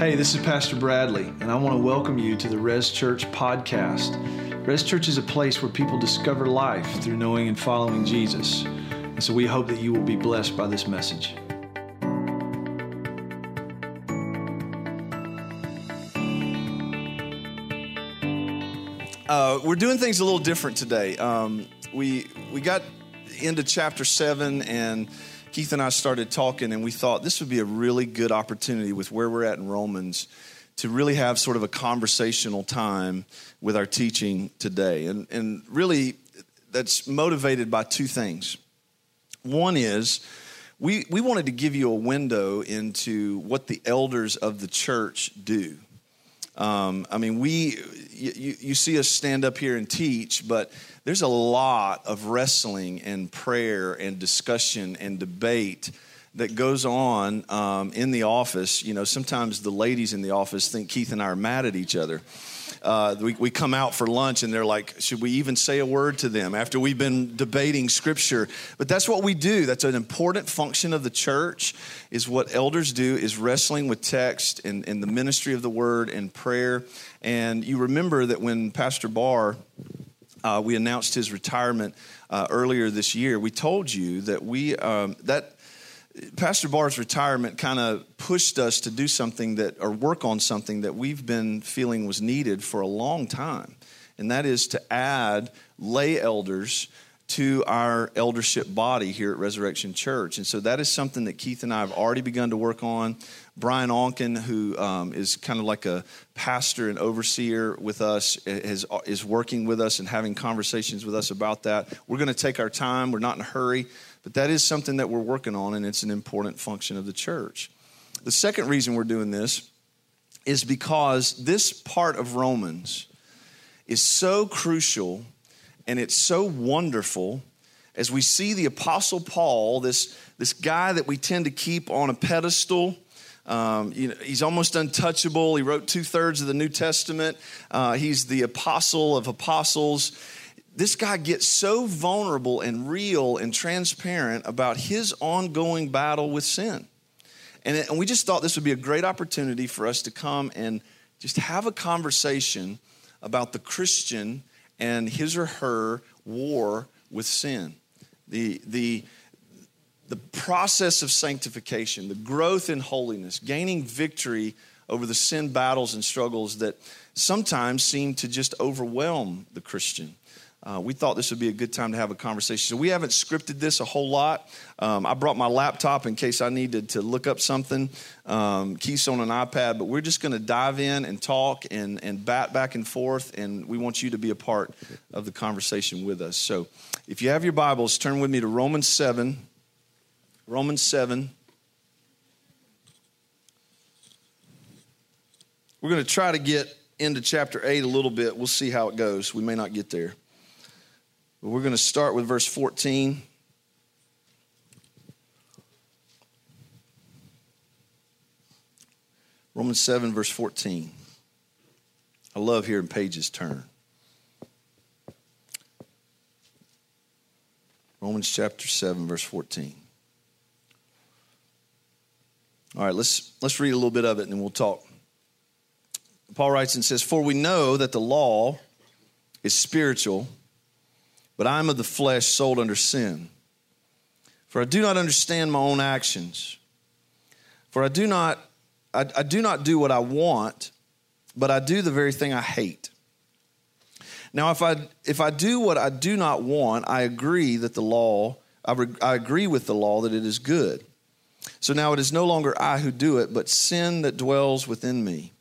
Hey, this is Pastor Bradley, and I want to welcome you to the Res Church podcast. Res Church is a place where people discover life through knowing and following Jesus. And so we hope that you will be blessed by this message. Uh, we're doing things a little different today. Um, we we got into chapter seven, and Keith and I started talking, and we thought this would be a really good opportunity with where we're at in Romans to really have sort of a conversational time with our teaching today, and and really that's motivated by two things. One is we we wanted to give you a window into what the elders of the church do. Um, I mean, we you, you see us stand up here and teach, but there's a lot of wrestling and prayer and discussion and debate that goes on um, in the office. You know, sometimes the ladies in the office think Keith and I are mad at each other. Uh, we, we come out for lunch and they're like, should we even say a word to them after we've been debating scripture? But that's what we do. That's an important function of the church is what elders do is wrestling with text and, and the ministry of the word and prayer. And you remember that when Pastor Barr, uh, we announced his retirement uh, earlier this year, we told you that we, um, that, Pastor Barr's retirement kind of pushed us to do something that, or work on something that we've been feeling was needed for a long time. And that is to add lay elders to our eldership body here at Resurrection Church. And so that is something that Keith and I have already begun to work on. Brian Onken, who um, is kind of like a pastor and overseer with us, is, is working with us and having conversations with us about that. We're going to take our time, we're not in a hurry. But that is something that we're working on, and it's an important function of the church. The second reason we're doing this is because this part of Romans is so crucial and it's so wonderful as we see the Apostle Paul, this, this guy that we tend to keep on a pedestal. Um, you know, he's almost untouchable. He wrote two thirds of the New Testament. Uh, he's the apostle of apostles this guy gets so vulnerable and real and transparent about his ongoing battle with sin. And, it, and we just thought this would be a great opportunity for us to come and just have a conversation about the Christian and his or her war with sin. The, the, the process of sanctification, the growth in holiness, gaining victory over the sin battles and struggles that sometimes seem to just overwhelm the Christian uh, we thought this would be a good time to have a conversation. So we haven't scripted this a whole lot. Um, I brought my laptop in case I needed to look up something, um, keys on an iPad, but we're just going to dive in and talk and, and bat back and forth, and we want you to be a part of the conversation with us. So if you have your Bibles, turn with me to Romans 7. Romans 7. We're going to try to get into chapter 8 a little bit. We'll see how it goes. We may not get there. We're going to start with verse 14. Romans 7, verse 14. I love hearing pages turn. Romans chapter 7, verse 14. All right, let's, let's read a little bit of it and then we'll talk. Paul writes and says, For we know that the law is spiritual but I am of the flesh, sold under sin. For I do not understand my own actions. For I do not, I, I do not do what I want, but I do the very thing I hate. Now, if I, if I do what I do not want, I agree that the law, I, I agree with the law that it is good. So now it is no longer I who do it, but sin that dwells within me.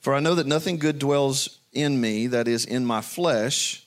For I know that nothing good dwells in me, that is, in my flesh.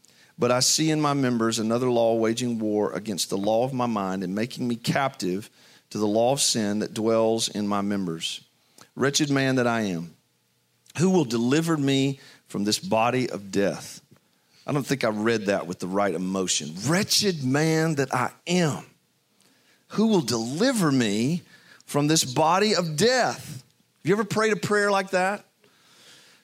but I see in my members another law waging war against the law of my mind and making me captive to the law of sin that dwells in my members. Wretched man that I am, Who will deliver me from this body of death? I don't think I read that with the right emotion. Wretched man that I am. Who will deliver me from this body of death? Have you ever prayed a prayer like that?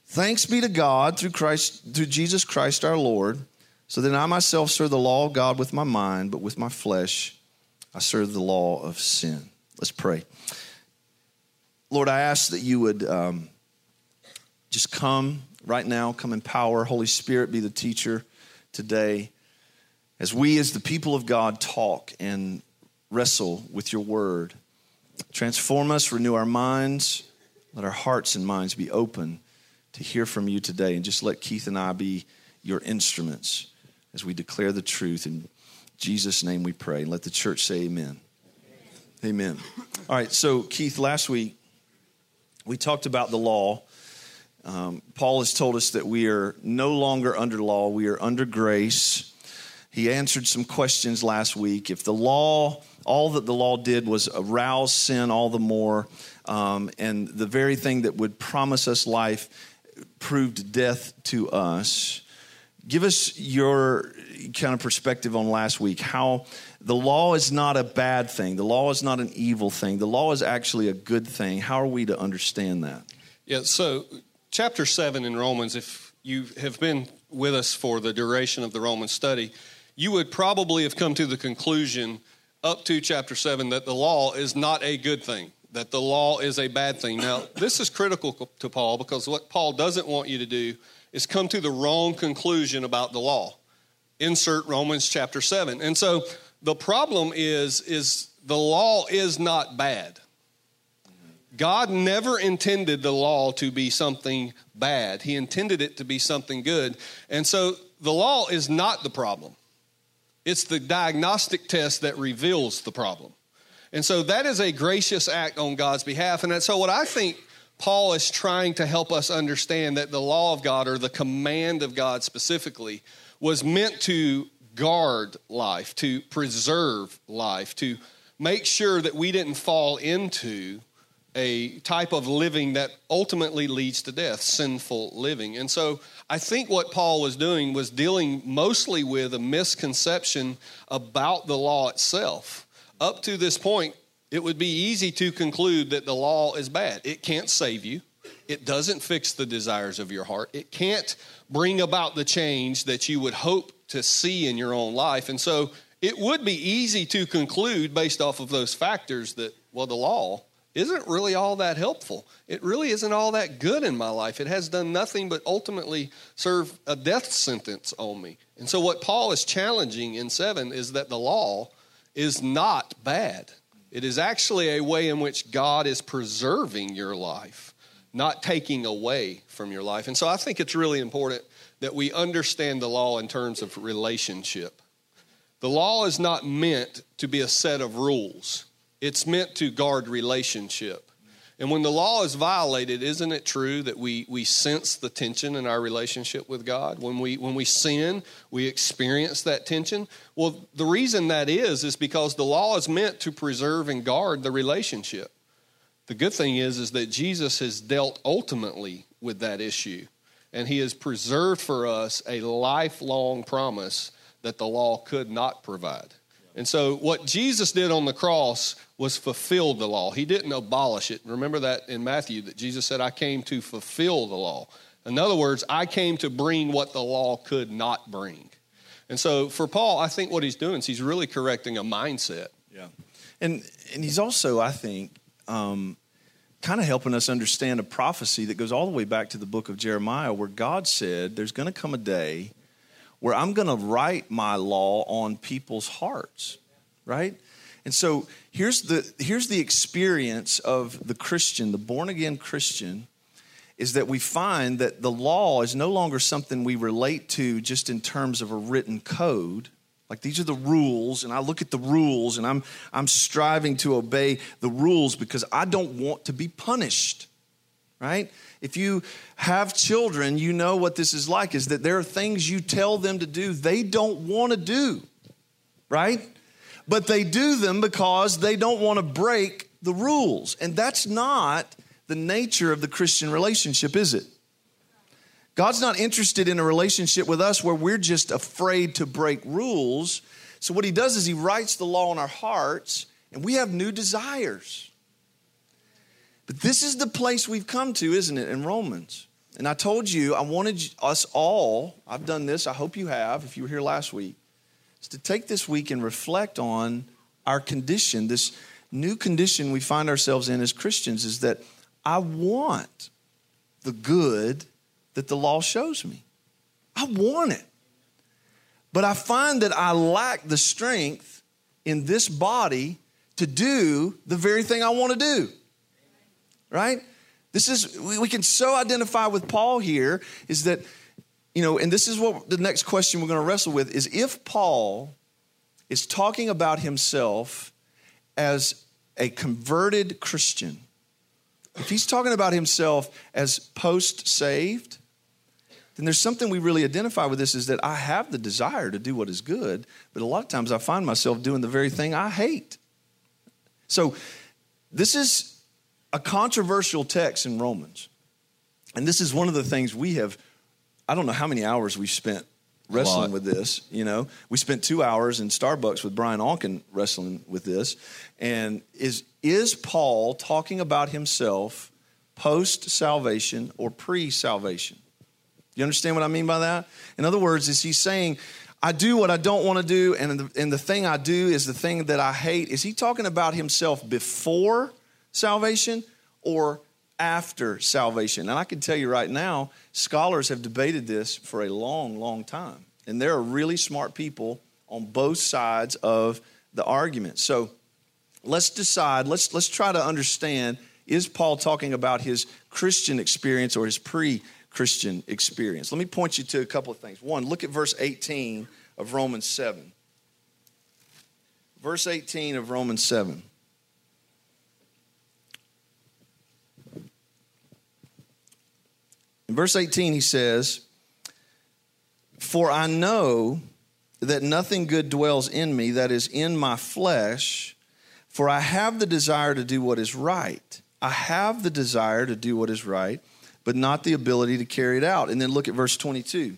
Thanks be to God through Christ, through Jesus Christ our Lord, so then I myself serve the law of God with my mind, but with my flesh I serve the law of sin. Let's pray. Lord, I ask that you would um, just come right now, come in power. Holy Spirit, be the teacher today. As we, as the people of God, talk and wrestle with your word, transform us, renew our minds, let our hearts and minds be open to hear from you today. And just let Keith and I be your instruments as we declare the truth. In Jesus' name we pray. And let the church say amen. Amen. All right, so Keith, last week we talked about the law. Um, Paul has told us that we are no longer under law, we are under grace. He answered some questions last week. If the law, all that the law did was arouse sin all the more, um, and the very thing that would promise us life proved death to us. Give us your kind of perspective on last week how the law is not a bad thing, the law is not an evil thing, the law is actually a good thing. How are we to understand that? Yeah, so chapter 7 in Romans, if you have been with us for the duration of the Roman study, you would probably have come to the conclusion up to chapter 7 that the law is not a good thing that the law is a bad thing. Now, this is critical to Paul because what Paul doesn't want you to do is come to the wrong conclusion about the law. Insert Romans chapter 7. And so the problem is is the law is not bad. God never intended the law to be something bad. He intended it to be something good. And so the law is not the problem. It's the diagnostic test that reveals the problem. And so that is a gracious act on God's behalf. And so, what I think Paul is trying to help us understand that the law of God, or the command of God specifically, was meant to guard life, to preserve life, to make sure that we didn't fall into a type of living that ultimately leads to death, sinful living. And so I think what Paul was doing was dealing mostly with a misconception about the law itself up to this point, it would be easy to conclude that the law is bad. It can't save you, it doesn't fix the desires of your heart, it can't bring about the change that you would hope to see in your own life. And so it would be easy to conclude based off of those factors that, well, the law isn't really all that helpful. It really isn't all that good in my life. It has done nothing but ultimately serve a death sentence on me. And so, what Paul is challenging in 7 is that the law is not bad. It is actually a way in which God is preserving your life, not taking away from your life. And so I think it's really important that we understand the law in terms of relationship. The law is not meant to be a set of rules, it's meant to guard relationship. And when the law is violated, isn't it true that we, we sense the tension in our relationship with God? When we, when we sin, we experience that tension. Well, the reason that is, is because the law is meant to preserve and guard the relationship. The good thing is, is that Jesus has dealt ultimately with that issue. And he has preserved for us a lifelong promise that the law could not provide. And so, what Jesus did on the cross was fulfill the law. He didn't abolish it. Remember that in Matthew that Jesus said, I came to fulfill the law. In other words, I came to bring what the law could not bring. And so, for Paul, I think what he's doing is he's really correcting a mindset. Yeah. And, and he's also, I think, um, kind of helping us understand a prophecy that goes all the way back to the book of Jeremiah, where God said, There's going to come a day where I'm going to write my law on people's hearts, right? And so here's the, here's the experience of the Christian, the born again Christian, is that we find that the law is no longer something we relate to just in terms of a written code. Like these are the rules, and I look at the rules and I'm, I'm striving to obey the rules because I don't want to be punished, right? If you have children, you know what this is like is that there are things you tell them to do they don't want to do, right? But they do them because they don't want to break the rules. And that's not the nature of the Christian relationship, is it? God's not interested in a relationship with us where we're just afraid to break rules. So, what He does is He writes the law on our hearts, and we have new desires. But this is the place we've come to, isn't it, in Romans? And I told you I wanted us all, I've done this, I hope you have, if you were here last week, is to take this week and reflect on our condition, this new condition we find ourselves in as Christians, is that I want the good that the law shows me. I want it. But I find that I lack the strength in this body to do the very thing I want to do. Right? This is, we can so identify with Paul here is that, you know, and this is what the next question we're going to wrestle with is if Paul is talking about himself as a converted Christian, if he's talking about himself as post saved, then there's something we really identify with this is that I have the desire to do what is good, but a lot of times I find myself doing the very thing I hate. So, this is a controversial text in Romans. And this is one of the things we have, I don't know how many hours we've spent wrestling with this. You know, we spent two hours in Starbucks with Brian Onken wrestling with this. And is, is Paul talking about himself post salvation or pre salvation? You understand what I mean by that? In other words, is he saying, I do what I don't want to do, and the, and the thing I do is the thing that I hate? Is he talking about himself before salvation or after salvation? And I can tell you right now, scholars have debated this for a long, long time. And there are really smart people on both sides of the argument. So let's decide, let's, let's try to understand is Paul talking about his Christian experience or his pre Christian experience. Let me point you to a couple of things. One, look at verse 18 of Romans 7. Verse 18 of Romans 7. In verse 18, he says, For I know that nothing good dwells in me, that is in my flesh, for I have the desire to do what is right. I have the desire to do what is right but not the ability to carry it out. And then look at verse 22.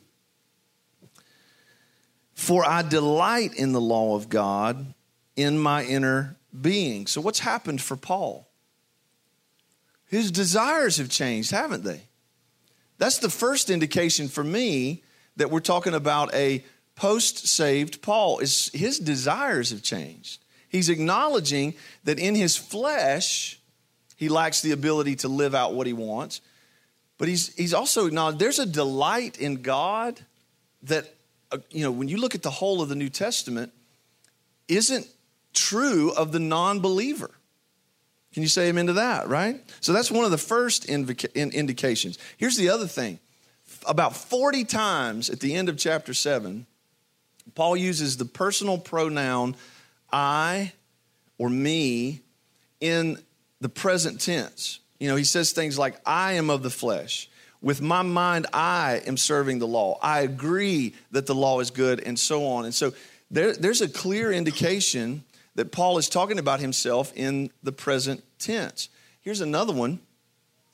For I delight in the law of God in my inner being. So, what's happened for Paul? His desires have changed, haven't they? That's the first indication for me that we're talking about a post saved Paul. Is his desires have changed. He's acknowledging that in his flesh, he lacks the ability to live out what he wants. But he's, he's also acknowledged there's a delight in God that, uh, you know, when you look at the whole of the New Testament, isn't true of the non believer. Can you say amen to that, right? So that's one of the first in indications. Here's the other thing about 40 times at the end of chapter 7, Paul uses the personal pronoun I or me in the present tense. You know, he says things like, I am of the flesh. With my mind, I am serving the law. I agree that the law is good, and so on. And so there, there's a clear indication that Paul is talking about himself in the present tense. Here's another one.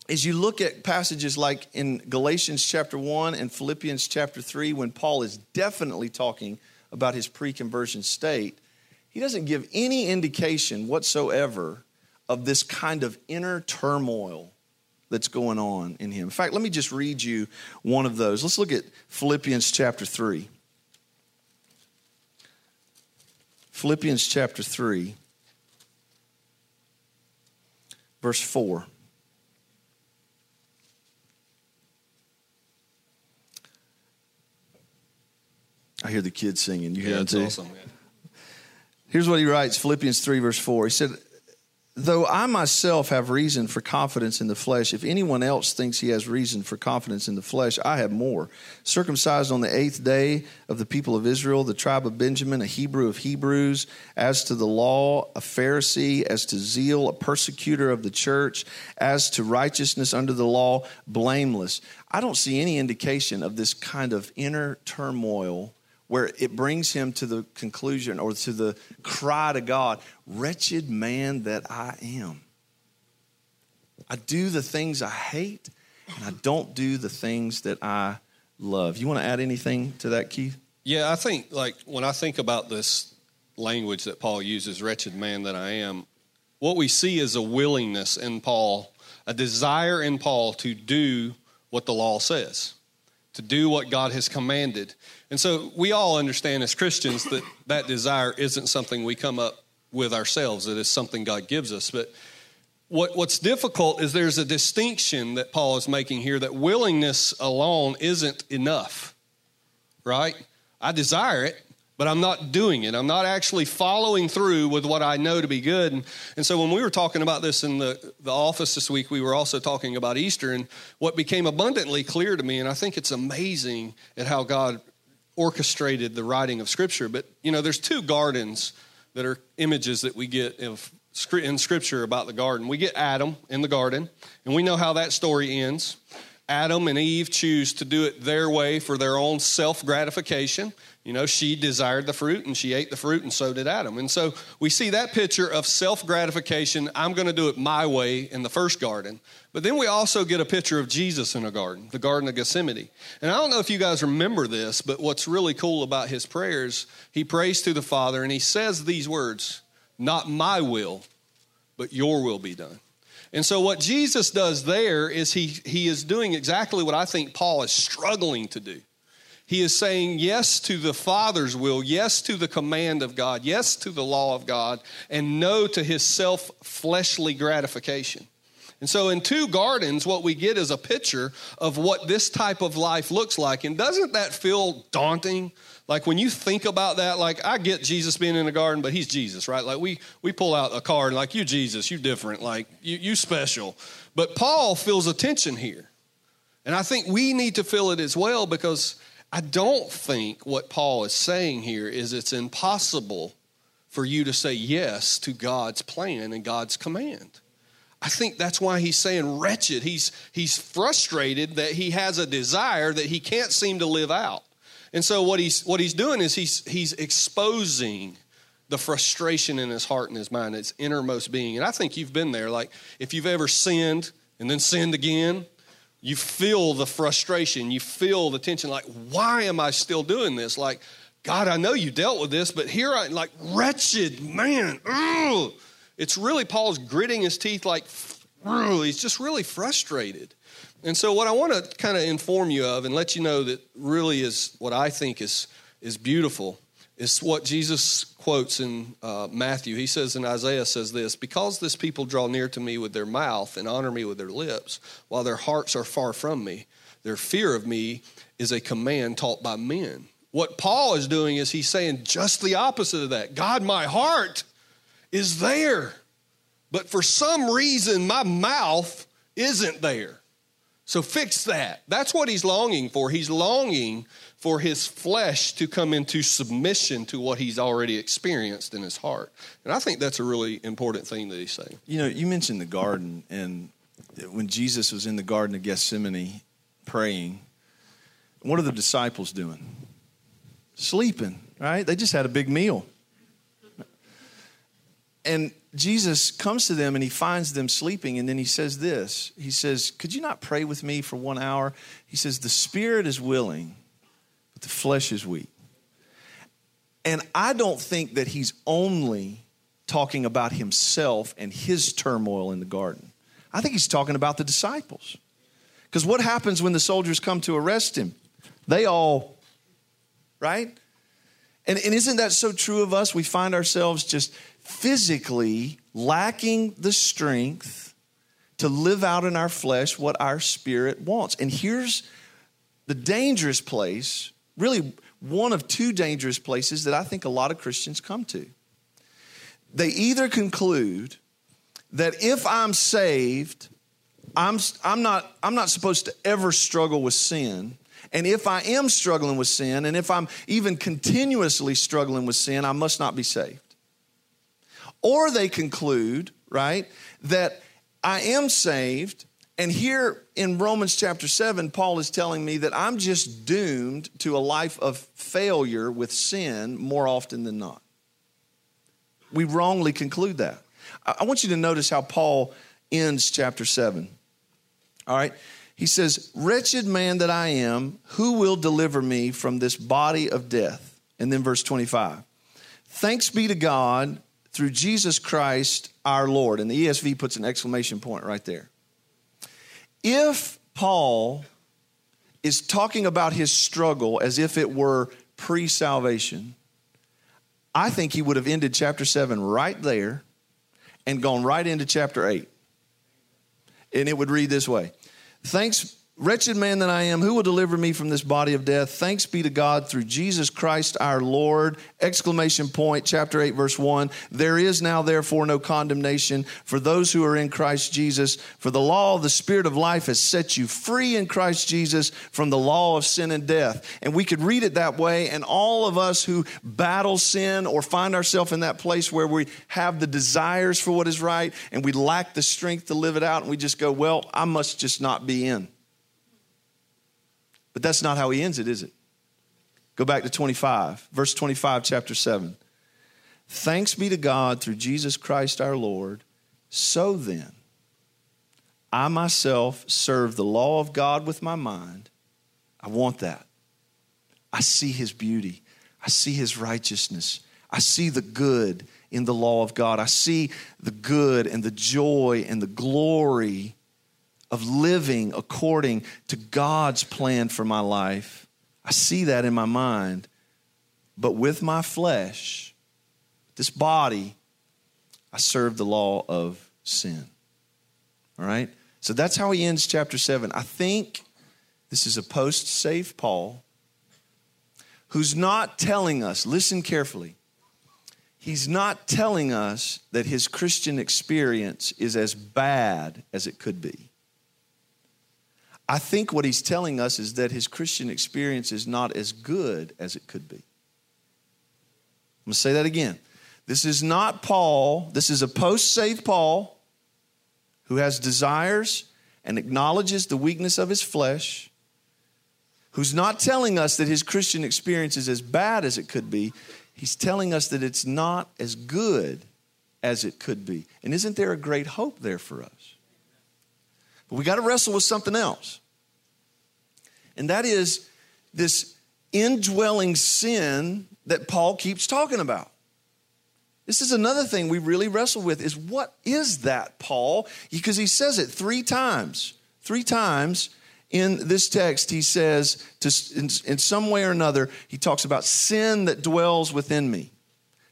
As you look at passages like in Galatians chapter 1 and Philippians chapter 3, when Paul is definitely talking about his pre conversion state, he doesn't give any indication whatsoever of this kind of inner turmoil that's going on in him. In fact, let me just read you one of those. Let's look at Philippians chapter 3. Philippians chapter 3, verse 4. I hear the kids singing. You hear yeah, them too? Awesome, Here's what he writes Philippians 3, verse 4. He said, Though I myself have reason for confidence in the flesh, if anyone else thinks he has reason for confidence in the flesh, I have more. Circumcised on the eighth day of the people of Israel, the tribe of Benjamin, a Hebrew of Hebrews, as to the law, a Pharisee, as to zeal, a persecutor of the church, as to righteousness under the law, blameless. I don't see any indication of this kind of inner turmoil where it brings him to the conclusion or to the cry to God Wretched man that I am. I do the things I hate, and I don't do the things that I love. You want to add anything to that, Keith? Yeah, I think like when I think about this language that Paul uses, wretched man that I am, what we see is a willingness in Paul, a desire in Paul to do what the law says, to do what God has commanded. And so we all understand as Christians that that desire isn't something we come up with ourselves, it is something God gives us. But what, what's difficult is there's a distinction that Paul is making here that willingness alone isn't enough, right? I desire it, but I'm not doing it. I'm not actually following through with what I know to be good. And, and, so when we were talking about this in the, the office this week, we were also talking about Easter. And what became abundantly clear to me, and I think it's amazing at how God orchestrated the writing of Scripture. But, you know, there's two gardens that are images that we get of, in Scripture about the garden. We get Adam in the garden, and we know how that story ends. Adam and Eve choose to do it their way for their own self gratification. You know, she desired the fruit and she ate the fruit, and so did Adam. And so we see that picture of self gratification. I'm going to do it my way in the first garden. But then we also get a picture of Jesus in a garden, the Garden of Gethsemane. And I don't know if you guys remember this, but what's really cool about his prayers, he prays to the Father and he says these words Not my will, but your will be done. And so, what Jesus does there is he, he is doing exactly what I think Paul is struggling to do. He is saying yes to the Father's will, yes to the command of God, yes to the law of God, and no to his self fleshly gratification. And so, in two gardens, what we get is a picture of what this type of life looks like. And doesn't that feel daunting? Like when you think about that, like I get Jesus being in the garden, but he's Jesus, right? Like we we pull out a card like you Jesus, you different, like you you special. But Paul feels a tension here. And I think we need to feel it as well because I don't think what Paul is saying here is it's impossible for you to say yes to God's plan and God's command. I think that's why he's saying wretched. He's, he's frustrated that he has a desire that he can't seem to live out. And so what he's what he's doing is he's he's exposing the frustration in his heart and his mind, its innermost being. And I think you've been there. Like if you've ever sinned and then sinned again, you feel the frustration, you feel the tension. Like, why am I still doing this? Like, God, I know you dealt with this, but here I like wretched man. Ugh. It's really Paul's gritting his teeth like ugh, he's just really frustrated. And so, what I want to kind of inform you of and let you know that really is what I think is, is beautiful is what Jesus quotes in uh, Matthew. He says in Isaiah says this, because this people draw near to me with their mouth and honor me with their lips, while their hearts are far from me, their fear of me is a command taught by men. What Paul is doing is he's saying just the opposite of that. God, my heart is there, but for some reason my mouth isn't there. So fix that. That's what he's longing for. He's longing for his flesh to come into submission to what he's already experienced in his heart. And I think that's a really important thing that he's saying. You know, you mentioned the garden, and when Jesus was in the Garden of Gethsemane praying, what are the disciples doing? Sleeping, right? They just had a big meal. And Jesus comes to them and he finds them sleeping, and then he says this He says, Could you not pray with me for one hour? He says, The spirit is willing, but the flesh is weak. And I don't think that he's only talking about himself and his turmoil in the garden. I think he's talking about the disciples. Because what happens when the soldiers come to arrest him? They all, right? And, and isn't that so true of us? We find ourselves just physically lacking the strength to live out in our flesh what our spirit wants. And here's the dangerous place, really one of two dangerous places that I think a lot of Christians come to. They either conclude that if I'm saved, I'm, I'm, not, I'm not supposed to ever struggle with sin. And if I am struggling with sin, and if I'm even continuously struggling with sin, I must not be saved. Or they conclude, right, that I am saved. And here in Romans chapter 7, Paul is telling me that I'm just doomed to a life of failure with sin more often than not. We wrongly conclude that. I want you to notice how Paul ends chapter 7. All right. He says, Wretched man that I am, who will deliver me from this body of death? And then verse 25. Thanks be to God through Jesus Christ our Lord. And the ESV puts an exclamation point right there. If Paul is talking about his struggle as if it were pre salvation, I think he would have ended chapter 7 right there and gone right into chapter 8. And it would read this way Thanks Wretched man that I am, who will deliver me from this body of death? Thanks be to God through Jesus Christ our Lord. Exclamation point, chapter 8, verse 1. There is now, therefore, no condemnation for those who are in Christ Jesus. For the law of the Spirit of life has set you free in Christ Jesus from the law of sin and death. And we could read it that way, and all of us who battle sin or find ourselves in that place where we have the desires for what is right and we lack the strength to live it out, and we just go, Well, I must just not be in. But that's not how he ends it, is it? Go back to 25, verse 25, chapter 7. Thanks be to God through Jesus Christ our Lord. So then, I myself serve the law of God with my mind. I want that. I see his beauty, I see his righteousness, I see the good in the law of God. I see the good and the joy and the glory of living according to God's plan for my life. I see that in my mind. But with my flesh, this body, I serve the law of sin. All right? So that's how he ends chapter 7. I think this is a post save Paul who's not telling us, listen carefully, he's not telling us that his Christian experience is as bad as it could be. I think what he's telling us is that his Christian experience is not as good as it could be. I'm going to say that again. This is not Paul, this is a post saved Paul who has desires and acknowledges the weakness of his flesh, who's not telling us that his Christian experience is as bad as it could be. He's telling us that it's not as good as it could be. And isn't there a great hope there for us? But we got to wrestle with something else. And that is this indwelling sin that Paul keeps talking about. This is another thing we really wrestle with is what is that, Paul? Because he says it three times. Three times in this text, he says, to, in, in some way or another, he talks about sin that dwells within me.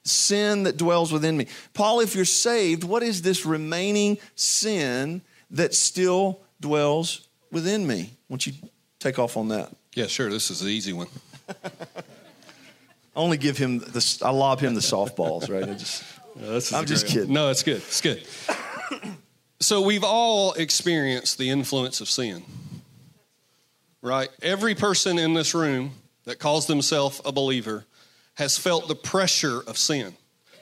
Sin that dwells within me. Paul, if you're saved, what is this remaining sin that still dwells within me. Won't you take off on that? Yeah, sure. This is the easy one. I only give him the, I lob him the softballs, right? I just, no, I'm just kidding. One. No, it's good. It's good. so we've all experienced the influence of sin, right? Every person in this room that calls themselves a believer has felt the pressure of sin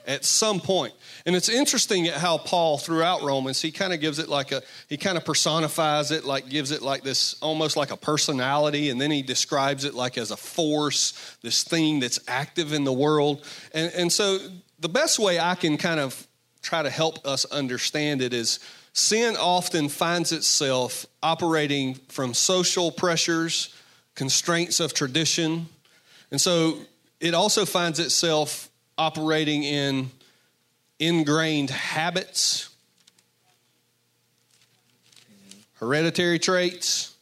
at some point. And it's interesting at how Paul, throughout Romans, he kind of gives it like a, he kind of personifies it, like gives it like this, almost like a personality, and then he describes it like as a force, this thing that's active in the world. And, and so the best way I can kind of try to help us understand it is sin often finds itself operating from social pressures, constraints of tradition. And so it also finds itself operating in ingrained habits, hereditary traits.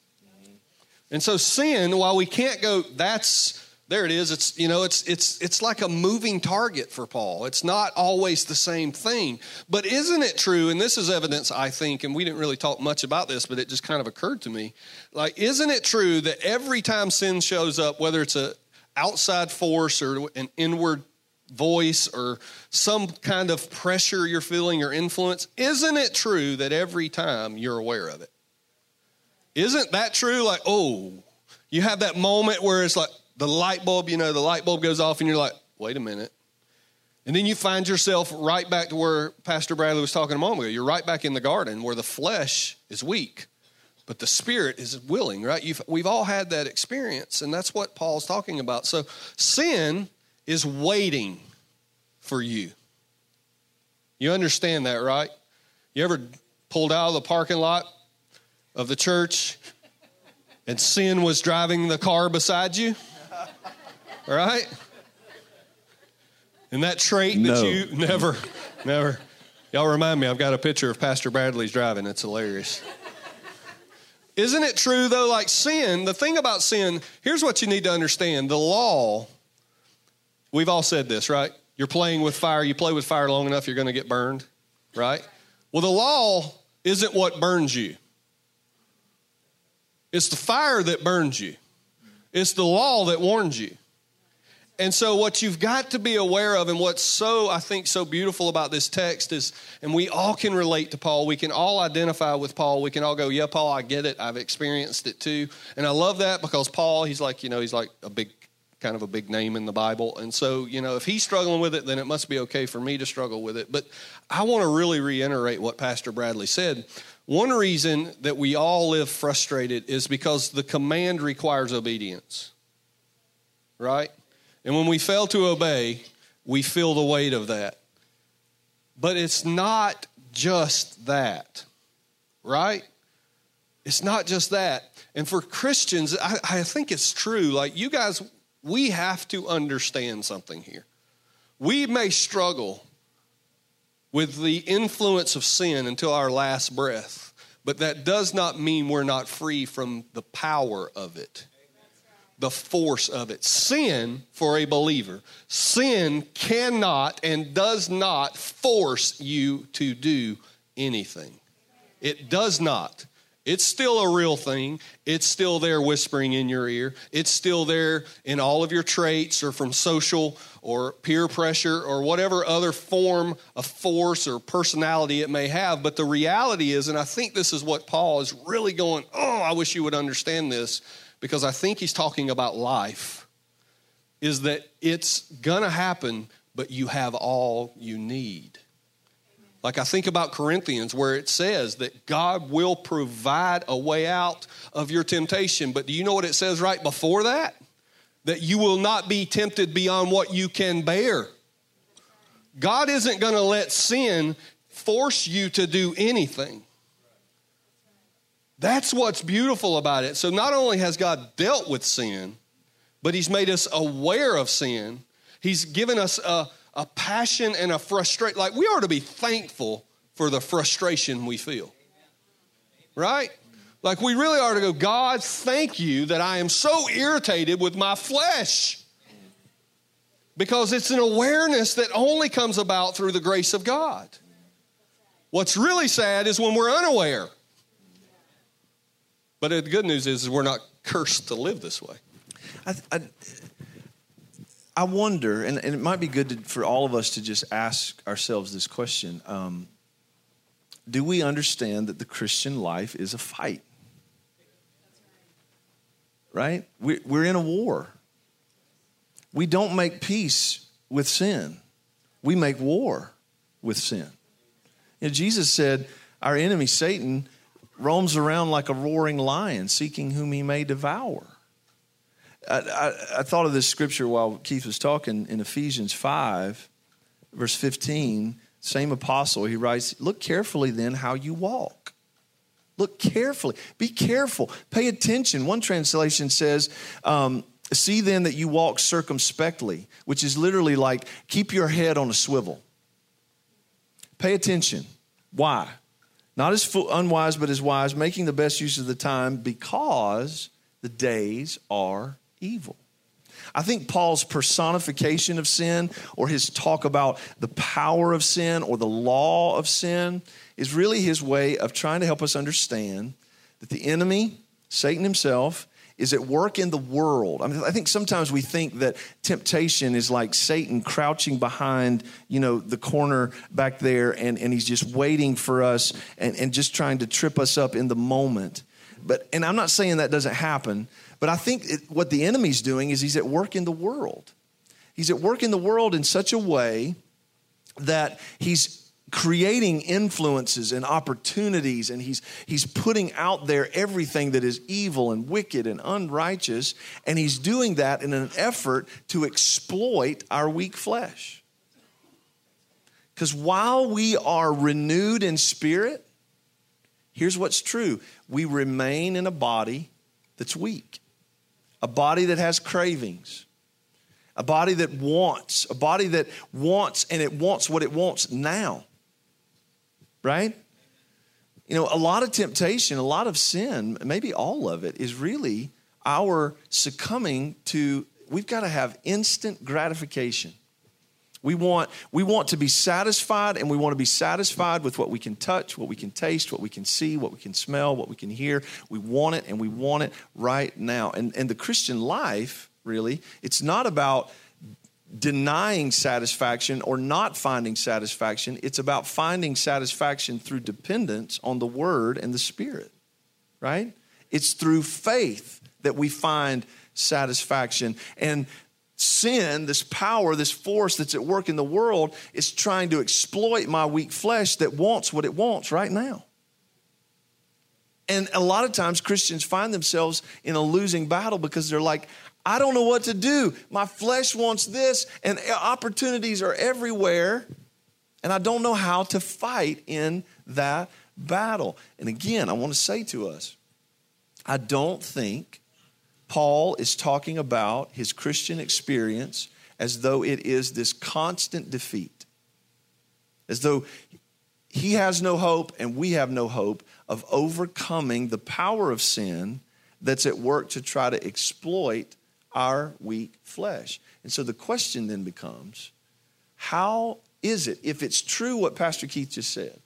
And so sin, while we can't go, that's there it is. It's you know, it's it's it's like a moving target for Paul. It's not always the same thing. But isn't it true, and this is evidence, I think, and we didn't really talk much about this, but it just kind of occurred to me. Like, isn't it true that every time sin shows up, whether it's a outside force or an inward voice or some kind of pressure you're feeling or influence, isn't it true that every time you're aware of it? Isn't that true? Like, oh, you have that moment where it's like the light bulb, you know, the light bulb goes off and you're like, wait a minute. And then you find yourself right back to where Pastor Bradley was talking a moment ago. You're right back in the garden where the flesh is weak, but the spirit is willing, right? You've, we've all had that experience, and that's what Paul's talking about. So sin is waiting for you. You understand that, right? You ever pulled out of the parking lot of the church and sin was driving the car beside you? Right? And that trait No. that you never, never. Y'all remind me, I've got a picture of Pastor Bradley's driving. It's hilarious. Isn't it true, though? Like sin, the thing about sin, here's what you need to understand the law, we've all said this, right? You're playing with fire, you play with fire long enough, you're going to get burned, right? Well, the law isn't what burns you, it's the fire that burns you, it's the law that warns you. And so, what you've got to be aware of, and what's so, I think, so beautiful about this text is, and we all can relate to Paul. We can all identify with Paul. We can all go, Yeah, Paul, I get it. I've experienced it too. And I love that because Paul, he's like, you know, he's like a big, kind of a big name in the Bible. And so, you know, if he's struggling with it, then it must be okay for me to struggle with it. But I want to really reiterate what Pastor Bradley said. One reason that we all live frustrated is because the command requires obedience, right? And when we fail to obey, we feel the weight of that. But it's not just that, right? It's not just that. And for Christians, I, I think it's true. Like, you guys, we have to understand something here. We may struggle with the influence of sin until our last breath, but that does not mean we're not free from the power of it the force of it. Sin, for a believer, sin cannot and does not force you to do anything. It does not. It's still a real thing. It's still there whispering in your ear. It's still there in all of your traits or from social or peer pressure or whatever other form of force or personality it may have. But the reality is, and I think this is what Paul is really going, oh, I wish you would understand this because I think he's talking about life, is that it's going to happen, but you have all you need. Like I think about Corinthians, where it says that God will provide a way out of your temptation. But do you know what it says right before that? That you will not be tempted beyond what you can bear. God isn't going to let sin force you to do anything. That's what's beautiful about it. So not only has God dealt with sin, but He's made us aware of sin. He's given us a, a passion and a frustration. Like we are to be thankful for the frustration we feel. Right? Like we really are to go, God, thank you that I am so irritated with my flesh. Because it's an awareness that only comes about through the grace of God. What's really sad is when we're unaware. But the good news is, is we're not cursed to live this way. I, I, I wonder, and, and it might be good to, for all of us to just ask ourselves this question um, Do we understand that the Christian life is a fight? Right? We're, we're in a war. We don't make peace with sin, we make war with sin. You know, Jesus said, Our enemy, Satan, roams around like a roaring lion, seeking whom he may devour. I, I, thought of this scripture while Keith was talking in Ephesians 5, verse 15. Same apostle, he writes, Look carefully then how you walk. Look carefully. Be careful. Pay attention. One translation says, um, See then that you walk circumspectly, which is literally like keep your head on a swivel. Pay attention. Why? Not as unwise, but as wise, making the best use of the time because the days are evil. I think Paul's personification of sin or his talk about the power of sin or the law of sin is really his way of trying to help us understand that the enemy, Satan himself, is at work in the world. I mean, I think sometimes we think that temptation is like Satan crouching behind, you know, the corner back there and, and he's just waiting for us and, and just trying to trip us up in the moment. But, and I'm not saying that doesn't happen, but I think it, what the enemy's doing is he's at work in the world. He's at work in the world in such a way that he's creating influences and opportunities and he's he's putting out there everything that is evil and wicked and unrighteous and he's doing that in an effort to exploit our weak flesh. Because while we are renewed in spirit here's what's true. We remain in a body that's weak, a body that has cravings, a body that wants, a body that wants and it wants what it wants now. Right? You know, a lot of temptation, a lot of sin, maybe all of it, is really our succumbing to, we've got to have instant gratification. We want, we want to be satisfied, and we want to be satisfied with what we can touch, what we can taste, what we can see, what we can smell, what we can hear. We want it, and we want it right now. And, and the Christian life, really, it's not about denying satisfaction or not finding satisfaction. It's about finding satisfaction through dependence on the Word and the Spirit, right? It's through faith that we find satisfaction. And sin, this power, this force that's at work in the world, is trying to exploit my weak flesh that wants what it wants right now. And a lot of times Christians find themselves in a losing battle because they're like, I don't know what to do. My flesh wants this, and opportunities are everywhere, and I don't know how to fight in that battle. And again, I want to say to us, I don't think Paul is talking about his Christian experience as though it is this constant defeat, as though he has no hope and we have no hope of overcoming the power of sin that's at work to try to exploit our weak flesh. And so the question then becomes how is it, if it's true what Pastor Keith just said,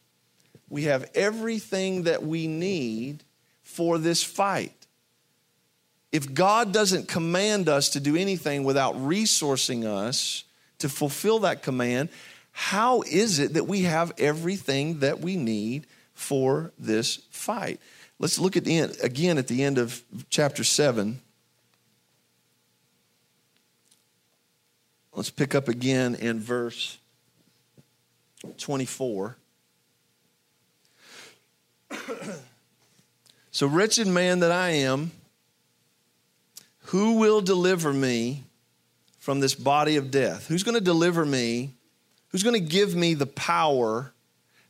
we have everything that we need for this fight? If God doesn't command us to do anything without resourcing us to fulfill that command, how is it that we have everything that we need for this fight? Let's look at the end, again at the end of chapter 7. Let's pick up again in verse 24. so, wretched man that I am, who will deliver me from this body of death? Who's going to deliver me? Who's going to give me the power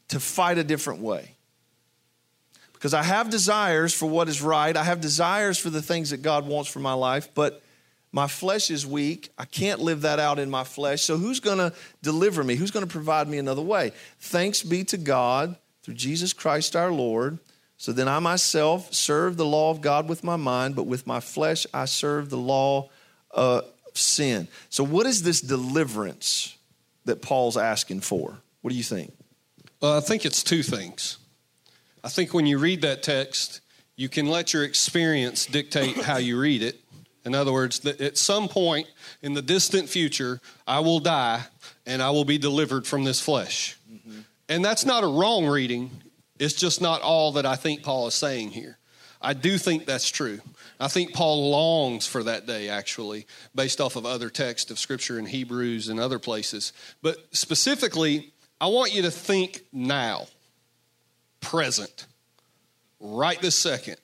to fight a different way? Because I have desires for what is right, I have desires for the things that God wants for my life, but my flesh is weak. I can't live that out in my flesh. So, who's going to deliver me? Who's going to provide me another way? Thanks be to God through Jesus Christ our Lord so then I myself serve the law of God with my mind, but with my flesh I serve the law of sin. So, what is this deliverance that Paul's asking for? What do you think? Well, I think it's two things. I think when you read that text, you can let your experience dictate how you read it. In other words, that at some point in the distant future, I will die and I will be delivered from this flesh. Mm-hmm. And that's not a wrong reading. It's just not all that I think Paul is saying here. I do think that's true. I think Paul longs for that day, actually, based off of other texts of Scripture in Hebrews and other places. But specifically, I want you to think now, present, right this second.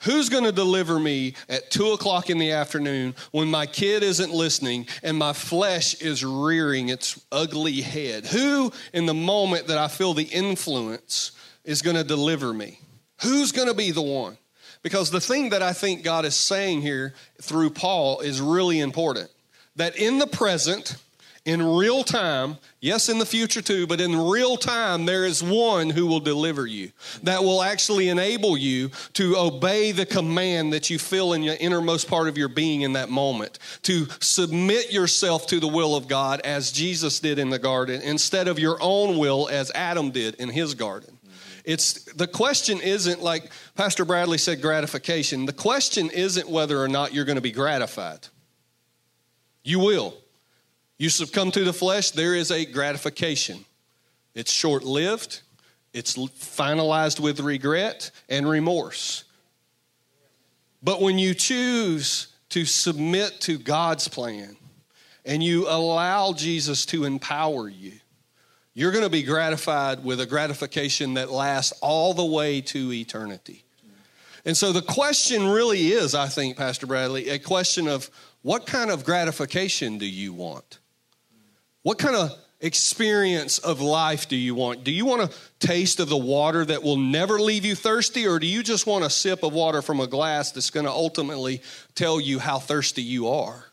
Who's going to deliver me at two o'clock in the afternoon when my kid isn't listening and my flesh is rearing its ugly head? Who, in the moment that I feel the influence is going to deliver me? Who's going to be the one? Because the thing that I think God is saying here through Paul is really important. That in the present, in real time, yes, in the future too, but in real time, there is one who will deliver you that will actually enable you to obey the command that you feel in your innermost part of your being in that moment, to submit yourself to the will of God as Jesus did in the garden instead of your own will as Adam did in his garden. It's the question isn't like Pastor Bradley said gratification. The question isn't whether or not you're going to be gratified. You will. You succumb to the flesh, there is a gratification. It's short lived, it's finalized with regret and remorse. But when you choose to submit to God's plan and you allow Jesus to empower you, you're going to be gratified with a gratification that lasts all the way to eternity. And so the question really is, I think, Pastor Bradley, a question of what kind of gratification do you want? What kind of experience of life do you want? Do you want a taste of the water that will never leave you thirsty, or do you just want a sip of water from a glass that's going to ultimately tell you how thirsty you are?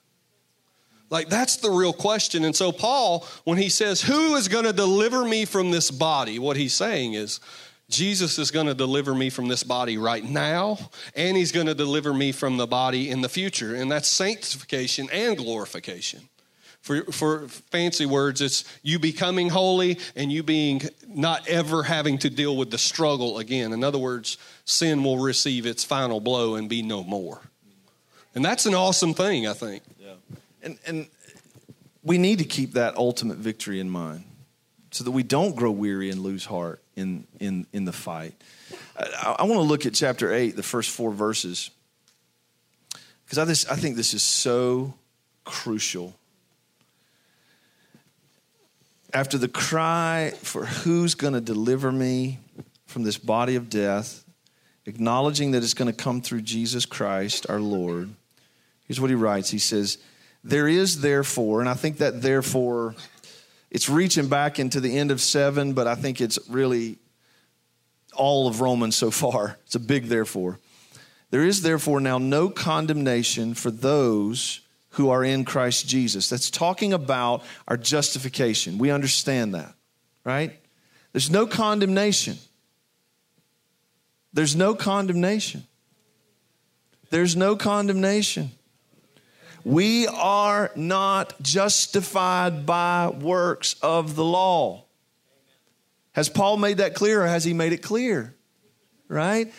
Like, that's the real question. And so, Paul, when he says, Who is going to deliver me from this body? What he's saying is, Jesus is going to deliver me from this body right now, and he's going to deliver me from the body in the future. And that's sanctification and glorification. For, for fancy words, it's you becoming holy and you being not ever having to deal with the struggle again. In other words, sin will receive its final blow and be no more. And that's an awesome thing, I think. And, and we need to keep that ultimate victory in mind so that we don't grow weary and lose heart in, in, in the fight. I, I want to look at chapter 8, the first four verses, because I, this, I think this is so crucial. After the cry for who's going to deliver me from this body of death, acknowledging that it's going to come through Jesus Christ, our Lord, here's what he writes. He says, there is therefore, and I think that therefore, it's reaching back into the end of seven, but I think it's really all of Romans so far. It's a big therefore. There is therefore now no condemnation for those who are in Christ Jesus. That's talking about our justification. We understand that, right? There's no condemnation. There's no condemnation. There's no condemnation. We are not justified by works of the law. Has Paul made that clear or has he made it clear? Right?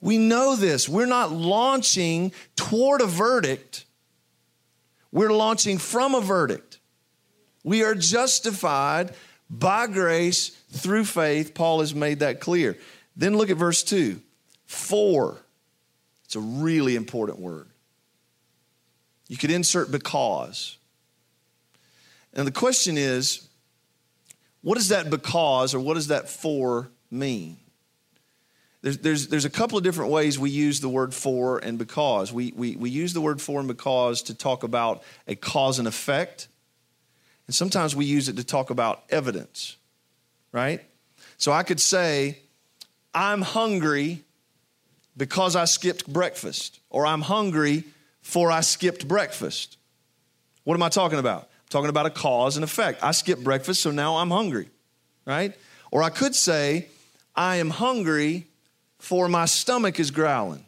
We know this. We're not launching toward a verdict, we're launching from a verdict. We are justified by grace through faith. Paul has made that clear. Then look at verse 2. For. It's a really important word. You could insert because. And the question is, what does that because or what does that for mean? There's, there's, there's a couple of different ways we use the word for and because. We, we, we use the word for and because to talk about a cause and effect. And sometimes we use it to talk about evidence, right? So I could say, I'm hungry because I skipped breakfast, or I'm hungry for I skipped breakfast. What am I talking about? I'm talking about a cause and effect. I skipped breakfast, so now I'm hungry, right? Or I could say, I am hungry for my stomach is growling.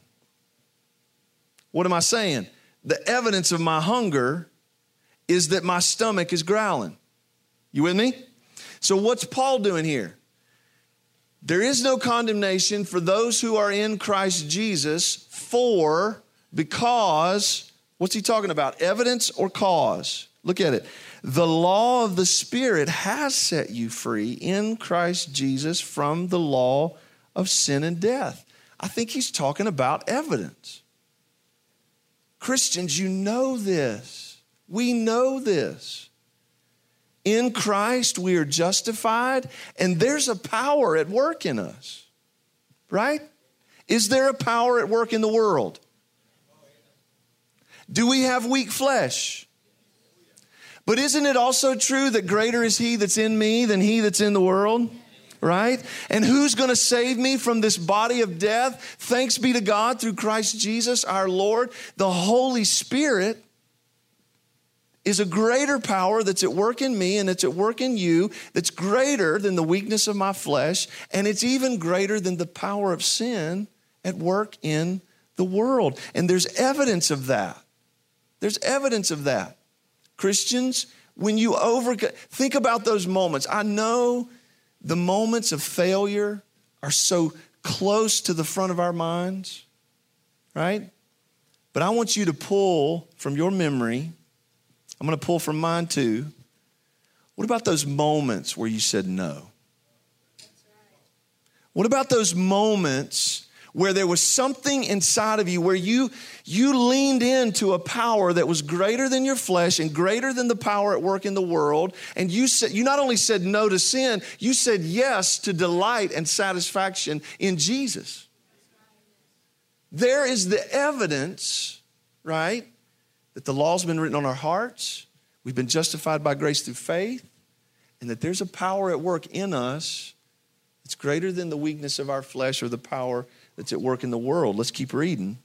What am I saying? The evidence of my hunger is that my stomach is growling. You with me? So, what's Paul doing here? There is no condemnation for those who are in Christ Jesus, for because, what's he talking about? Evidence or cause? Look at it. The law of the Spirit has set you free in Christ Jesus from the law of sin and death. I think he's talking about evidence. Christians, you know this. We know this. In Christ, we are justified, and there's a power at work in us, right? Is there a power at work in the world? Do we have weak flesh? But isn't it also true that greater is he that's in me than he that's in the world? Right? And who's going to save me from this body of death? Thanks be to God through Christ Jesus our Lord. The Holy Spirit is a greater power that's at work in me and it's at work in you that's greater than the weakness of my flesh and it's even greater than the power of sin at work in the world. And there's evidence of that. There's evidence of that. Christians, when you over think about those moments. I know the moments of failure are so close to the front of our minds, right? But I want you to pull from your memory. I'm going to pull from mine too. What about those moments where you said no? What about those moments where there was something inside of you where you you leaned into a power that was greater than your flesh and greater than the power at work in the world. And you said you not only said no to sin you said yes to delight and satisfaction in Jesus. There is the evidence right that the law's been written on our hearts. We've been justified by grace through faith and that there's a power at work in us that's greater than the weakness of our flesh or the power that's at work in the world. Let's keep reading.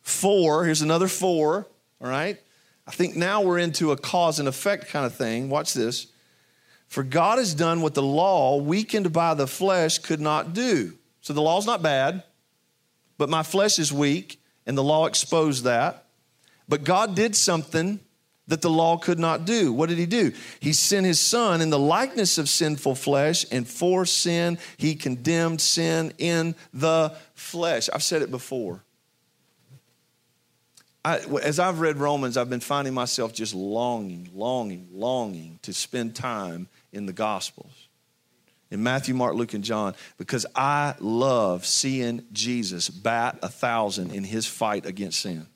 For, here's another for, all right? I think now we're into a cause and effect kind of thing. Watch this. For God has done what the law, weakened by the flesh, could not do. So the law's not bad, but my flesh is weak, and the law exposed that. But God did something that the law could not do. What did he do? He sent his son in the likeness of sinful flesh, and for sin, he condemned sin in the flesh. I've said it before. I, as I've read Romans, I've been finding myself just longing, longing, longing to spend time in the Gospels. In Matthew, Mark, Luke, and John, because I love seeing Jesus bat a thousand in his fight against sin.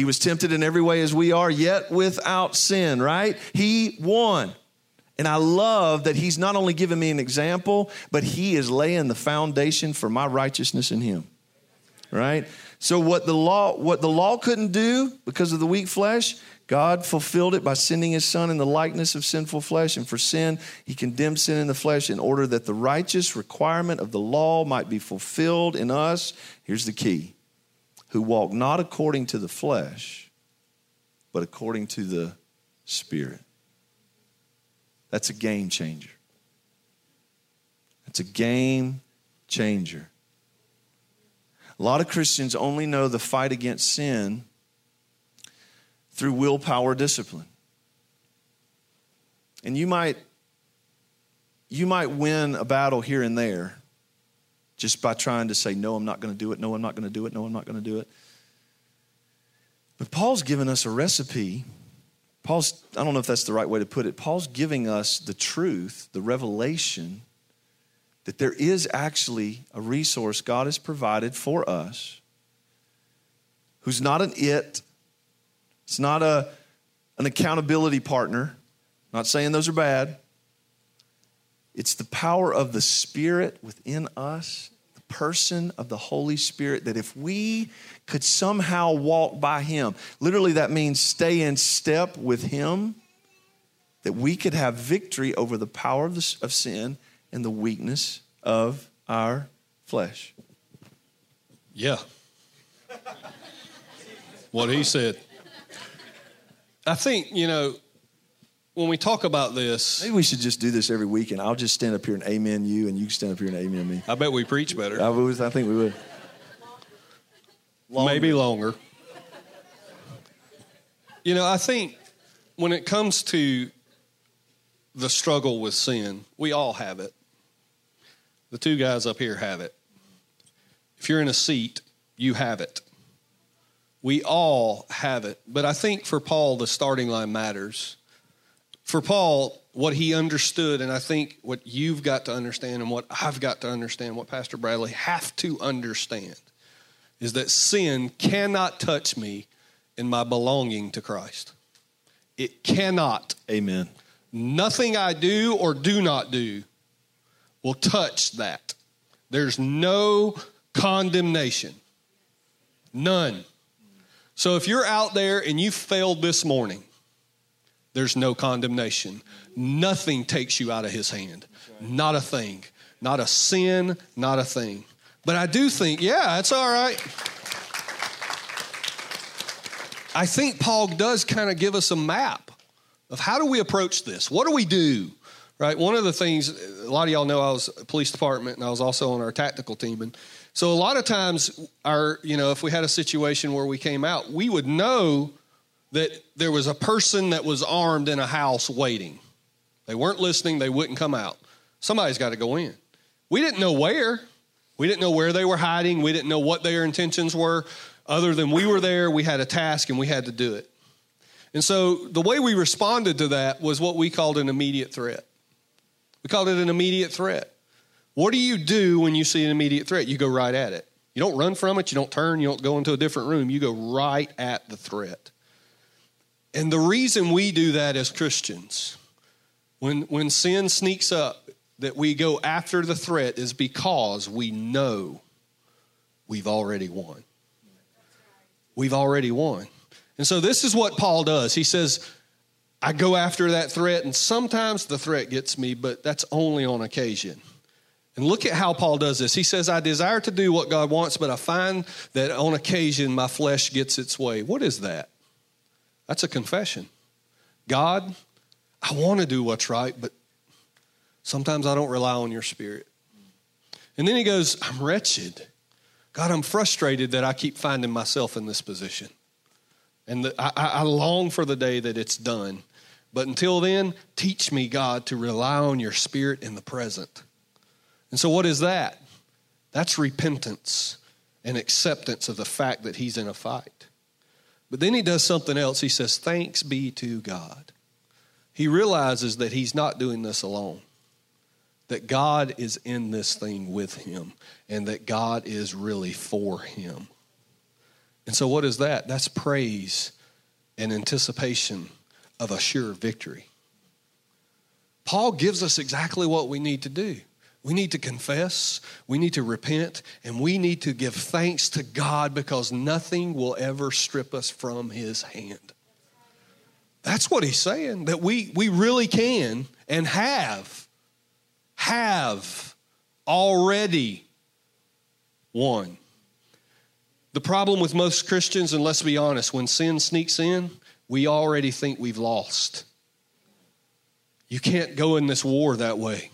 He was tempted in every way as we are, yet without sin, right? He won. And I love that he's not only giving me an example, but he is laying the foundation for my righteousness in him. Right? So what the law what the law couldn't do because of the weak flesh, God fulfilled it by sending his son in the likeness of sinful flesh and for sin he condemned sin in the flesh in order that the righteous requirement of the law might be fulfilled in us. Here's the key who walk not according to the flesh, but according to the Spirit. That's a game changer. That's a game changer. A lot of Christians only know the fight against sin through willpower discipline. And you might you might win a battle here and there, just by trying to say, No, I'm not going to do it. No, I'm not going to do it. No, I'm not going to do it. But Paul's given us a recipe. Paul's, I don't know if that's the right way to put it. Paul's giving us the truth, the revelation that there is actually a resource God has provided for us who's not an it, it's not a, an accountability partner. Not saying those are bad. It's the power of the Spirit within us, the person of the Holy Spirit, that if we could somehow walk by Him, literally that means stay in step with Him, that we could have victory over the power of, the, of sin and the weakness of our flesh. Yeah. what he said. I think, you know, when we talk about this, maybe we should just do this every week, and I'll just stand up here and amen you, and you can stand up here and amen me. I bet we preach better. I, was, I think we would. Longer. Maybe longer. You know, I think when it comes to the struggle with sin, we all have it. The two guys up here have it. If you're in a seat, you have it. We all have it. But I think for Paul, the starting line matters. For Paul, what he understood, and I think what you've got to understand and what I've got to understand, what Pastor Bradley have to understand, is that sin cannot touch me in my belonging to Christ. It cannot. Amen. Nothing I do or do not do will touch that. There's no condemnation. None. So if you're out there and you failed this morning, there's no condemnation. Nothing takes you out of his hand. Not a thing. Not a sin, not a thing. But I do think, yeah, it's all right. I think Paul does kind of give us a map of how do we approach this? What do we do? right? One of the things, a lot of y'all know I was police department and I was also on our tactical team. And so a lot of times, our, you know, if we had a situation where we came out, we would know that there was a person that was armed in a house waiting. They weren't listening, they wouldn't come out. Somebody's got to go in. We didn't know where. We didn't know where they were hiding. We didn't know what their intentions were, other than we were there, we had a task, and we had to do it. And so the way we responded to that was what we called an immediate threat. We called it an immediate threat. What do you do when you see an immediate threat? You go right at it. You don't run from it, you don't turn, you don't go into a different room. You go right at the threat. And the reason we do that as Christians, when, when sin sneaks up, that we go after the threat is because we know we've already won. We've already won. And so this is what Paul does. He says, I go after that threat, and sometimes the threat gets me, but that's only on occasion. And look at how Paul does this. He says, I desire to do what God wants, but I find that on occasion my flesh gets its way. What is that? That's a confession. God, I want to do what's right, but sometimes I don't rely on your spirit. And then he goes, I'm wretched. God, I'm frustrated that I keep finding myself in this position. And the, I, I long for the day that it's done. But until then, teach me, God, to rely on your spirit in the present. And so, what is that? That's repentance and acceptance of the fact that he's in a fight. But then he does something else. He says, Thanks be to God. He realizes that he's not doing this alone, that God is in this thing with him, and that God is really for him. And so, what is that? That's praise and anticipation of a sure victory. Paul gives us exactly what we need to do. We need to confess, we need to repent, and we need to give thanks to God because nothing will ever strip us from His hand. That's what he's saying, that we, we really can and have, have already won. The problem with most Christians, and let's be honest, when sin sneaks in, we already think we've lost. You can't go in this war that way.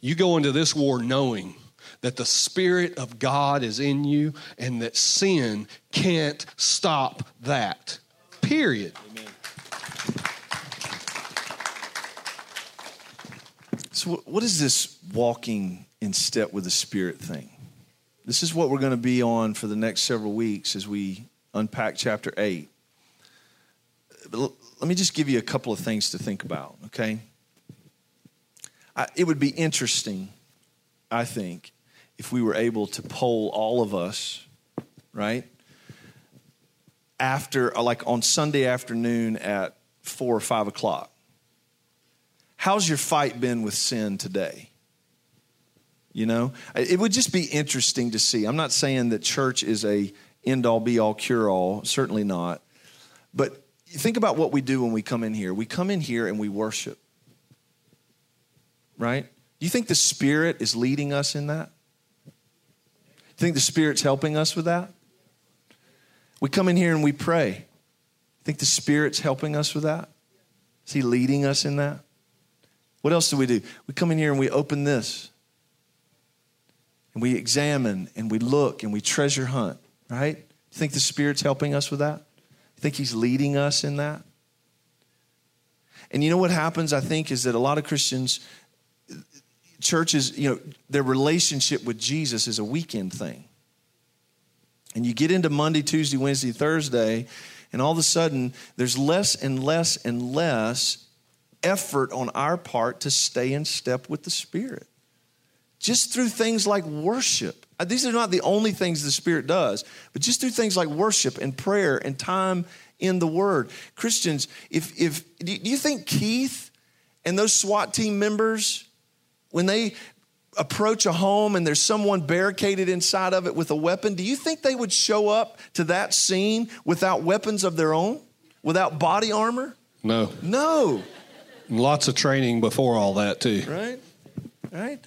You go into this war knowing that the Spirit of God is in you and that sin can't stop that. Period. Amen. So, what is this walking in step with the Spirit thing? This is what we're going to be on for the next several weeks as we unpack chapter 8. But let me just give you a couple of things to think about, okay? I, it would be interesting, I think, if we were able to poll all of us, right? After, uh, like on Sunday afternoon at four or five o'clock. How's your fight been with sin today? You know, it would just be interesting to see. I'm not saying that church is a end all be all cure all, certainly not. But think about what we do when we come in here. We come in here and we worship right? Do you think the Spirit is leading us in that? Do you think the Spirit's helping us with that? We come in here and we pray. You Think the Spirit's helping us with that? Is He leading us in that? What else do we do? We come in here and we open this. And we examine and we look and we treasure hunt, right? Do You think the Spirit's helping us with that? You think He's leading us in that? And you know what happens, I think, is that a lot of Christians, churches, you know, their relationship with Jesus is a weekend thing. And you get into Monday, Tuesday, Wednesday, Thursday, and all of a sudden there's less and less and less effort on our part to stay in step with the Spirit. Just through things like worship. Uh, these are not the only things the Spirit does, but just through things like worship and prayer and time in the Word. Christians, if, if do you think Keith and those SWAT team members when they approach a home and there's someone barricaded inside of it with a weapon, do you think they would show up to that scene without weapons of their own? Without body armor? No. No. Lots of training before all that, too. Right? Right?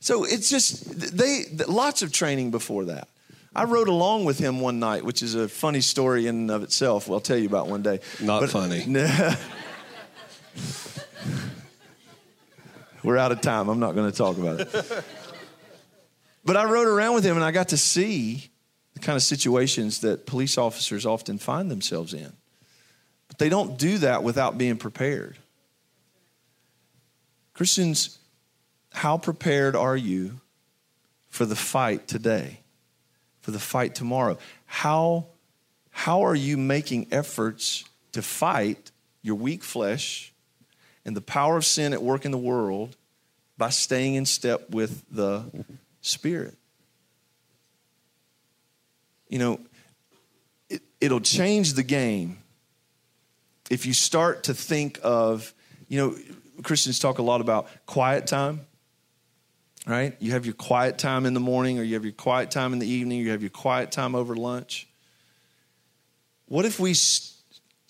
So it's just, they, lots of training before that. I rode along with him one night, which is a funny story in and of itself. I'll tell you about one day. Not but, funny. We're out of time. I'm not going to talk about it. but I rode around with him and I got to see the kind of situations that police officers often find themselves in. But they don't do that without being prepared. Christians, how prepared are you for the fight today, for the fight tomorrow? How, how are you making efforts to fight your weak flesh and the power of sin at work in the world by staying in step with the Spirit. You know, it, it'll change the game if you start to think of, you know, Christians talk a lot about quiet time, right? You have your quiet time in the morning, or you have your quiet time in the evening, or you have your quiet time over lunch. What if we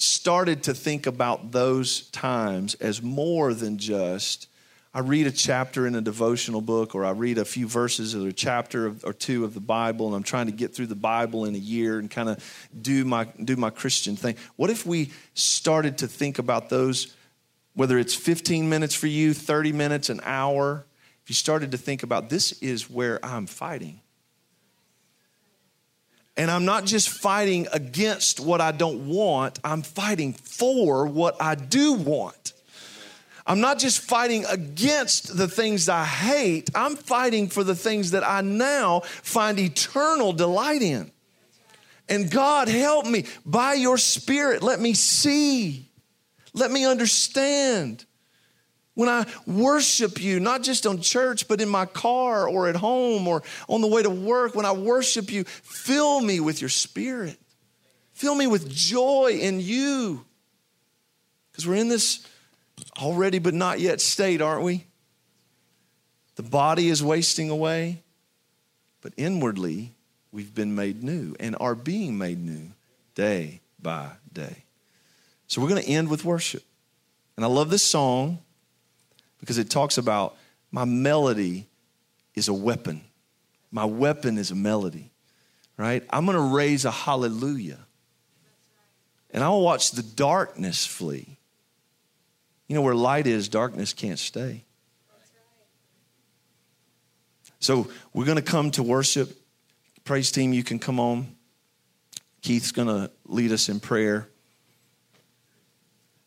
started to think about those times as more than just I read a chapter in a devotional book, or I read a few verses or a chapter or two of the Bible, and I'm trying to get through the Bible in a year and kind of do my do my Christian thing. What if we started to think about those, whether it's 15 minutes for you, 30 minutes, an hour? If you started to think about this is where I'm fighting. And I'm not just fighting against what I don't want, I'm fighting for what I do want. I'm not just fighting against the things I hate, I'm fighting for the things that I now find eternal delight in. And God, help me by your Spirit. Let me see, let me understand. When I worship you, not just on church, but in my car or at home or on the way to work, when I worship you, fill me with your Spirit. Fill me with joy in you. Because we're in this already but not yet state, aren't we? The body is wasting away, but inwardly we've been made new and are being made new day by day. So we're going to end with worship. And I love this song because it talks about my melody is a weapon. My weapon is a melody, right? I'm going to raise a hallelujah. And I'll watch the darkness flee. You know, where light is, darkness can't stay. So we're going to come to worship. Praise team, you can come on. Keith's going to lead us in prayer.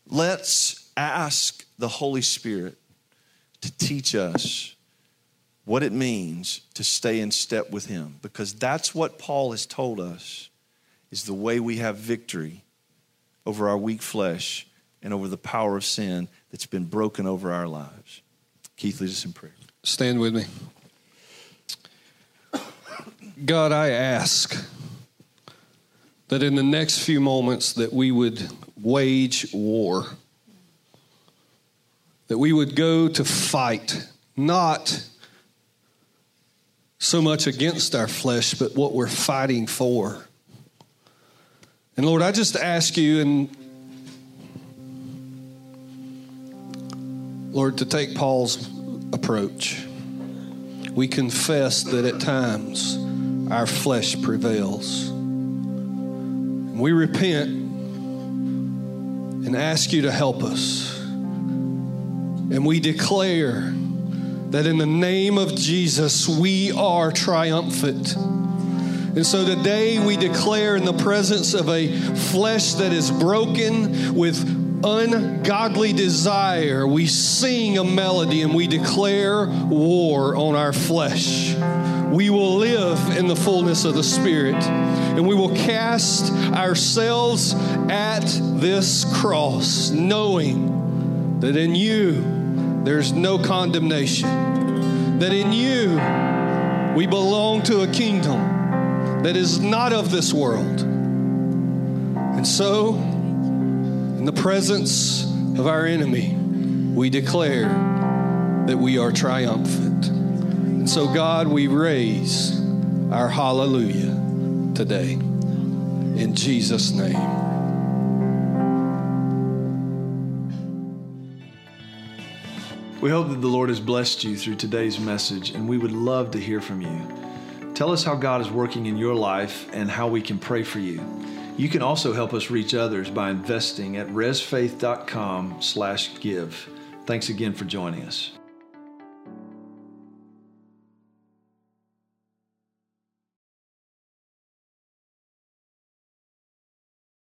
Let's ask the Holy Spirit to teach us what it means to stay in step with him because that's what Paul has told us is the way we have victory over our weak flesh and over the power of sin that's been broken over our lives. Keith, lead us in prayer. Stand with me. God, I ask that in the next few moments that we would wage war. That we would go to fight, not so much against our flesh, but what we're fighting for. And Lord, I just ask you, and Lord, to take Paul's approach. We confess that at times our flesh prevails. We repent and ask you to help us. And we declare that in the name of Jesus, we are triumphant. And so today we declare in the presence of a flesh that is broken with ungodly desire, we sing a melody and we declare war on our flesh. We will live in the fullness of the Spirit and we will cast ourselves at this cross, knowing that in you there's no condemnation, that in you we belong to a kingdom that is not of this world. And so, in the presence of our enemy, we declare that we are triumphant. And so, God, we raise our hallelujah today. In Jesus' name. We hope that the Lord has blessed you through today's message, and we would love to hear from you. Tell us how God is working in your life and how we can pray for you. You can also help us reach others by investing at resfaith.com slash give. Thanks again for joining us.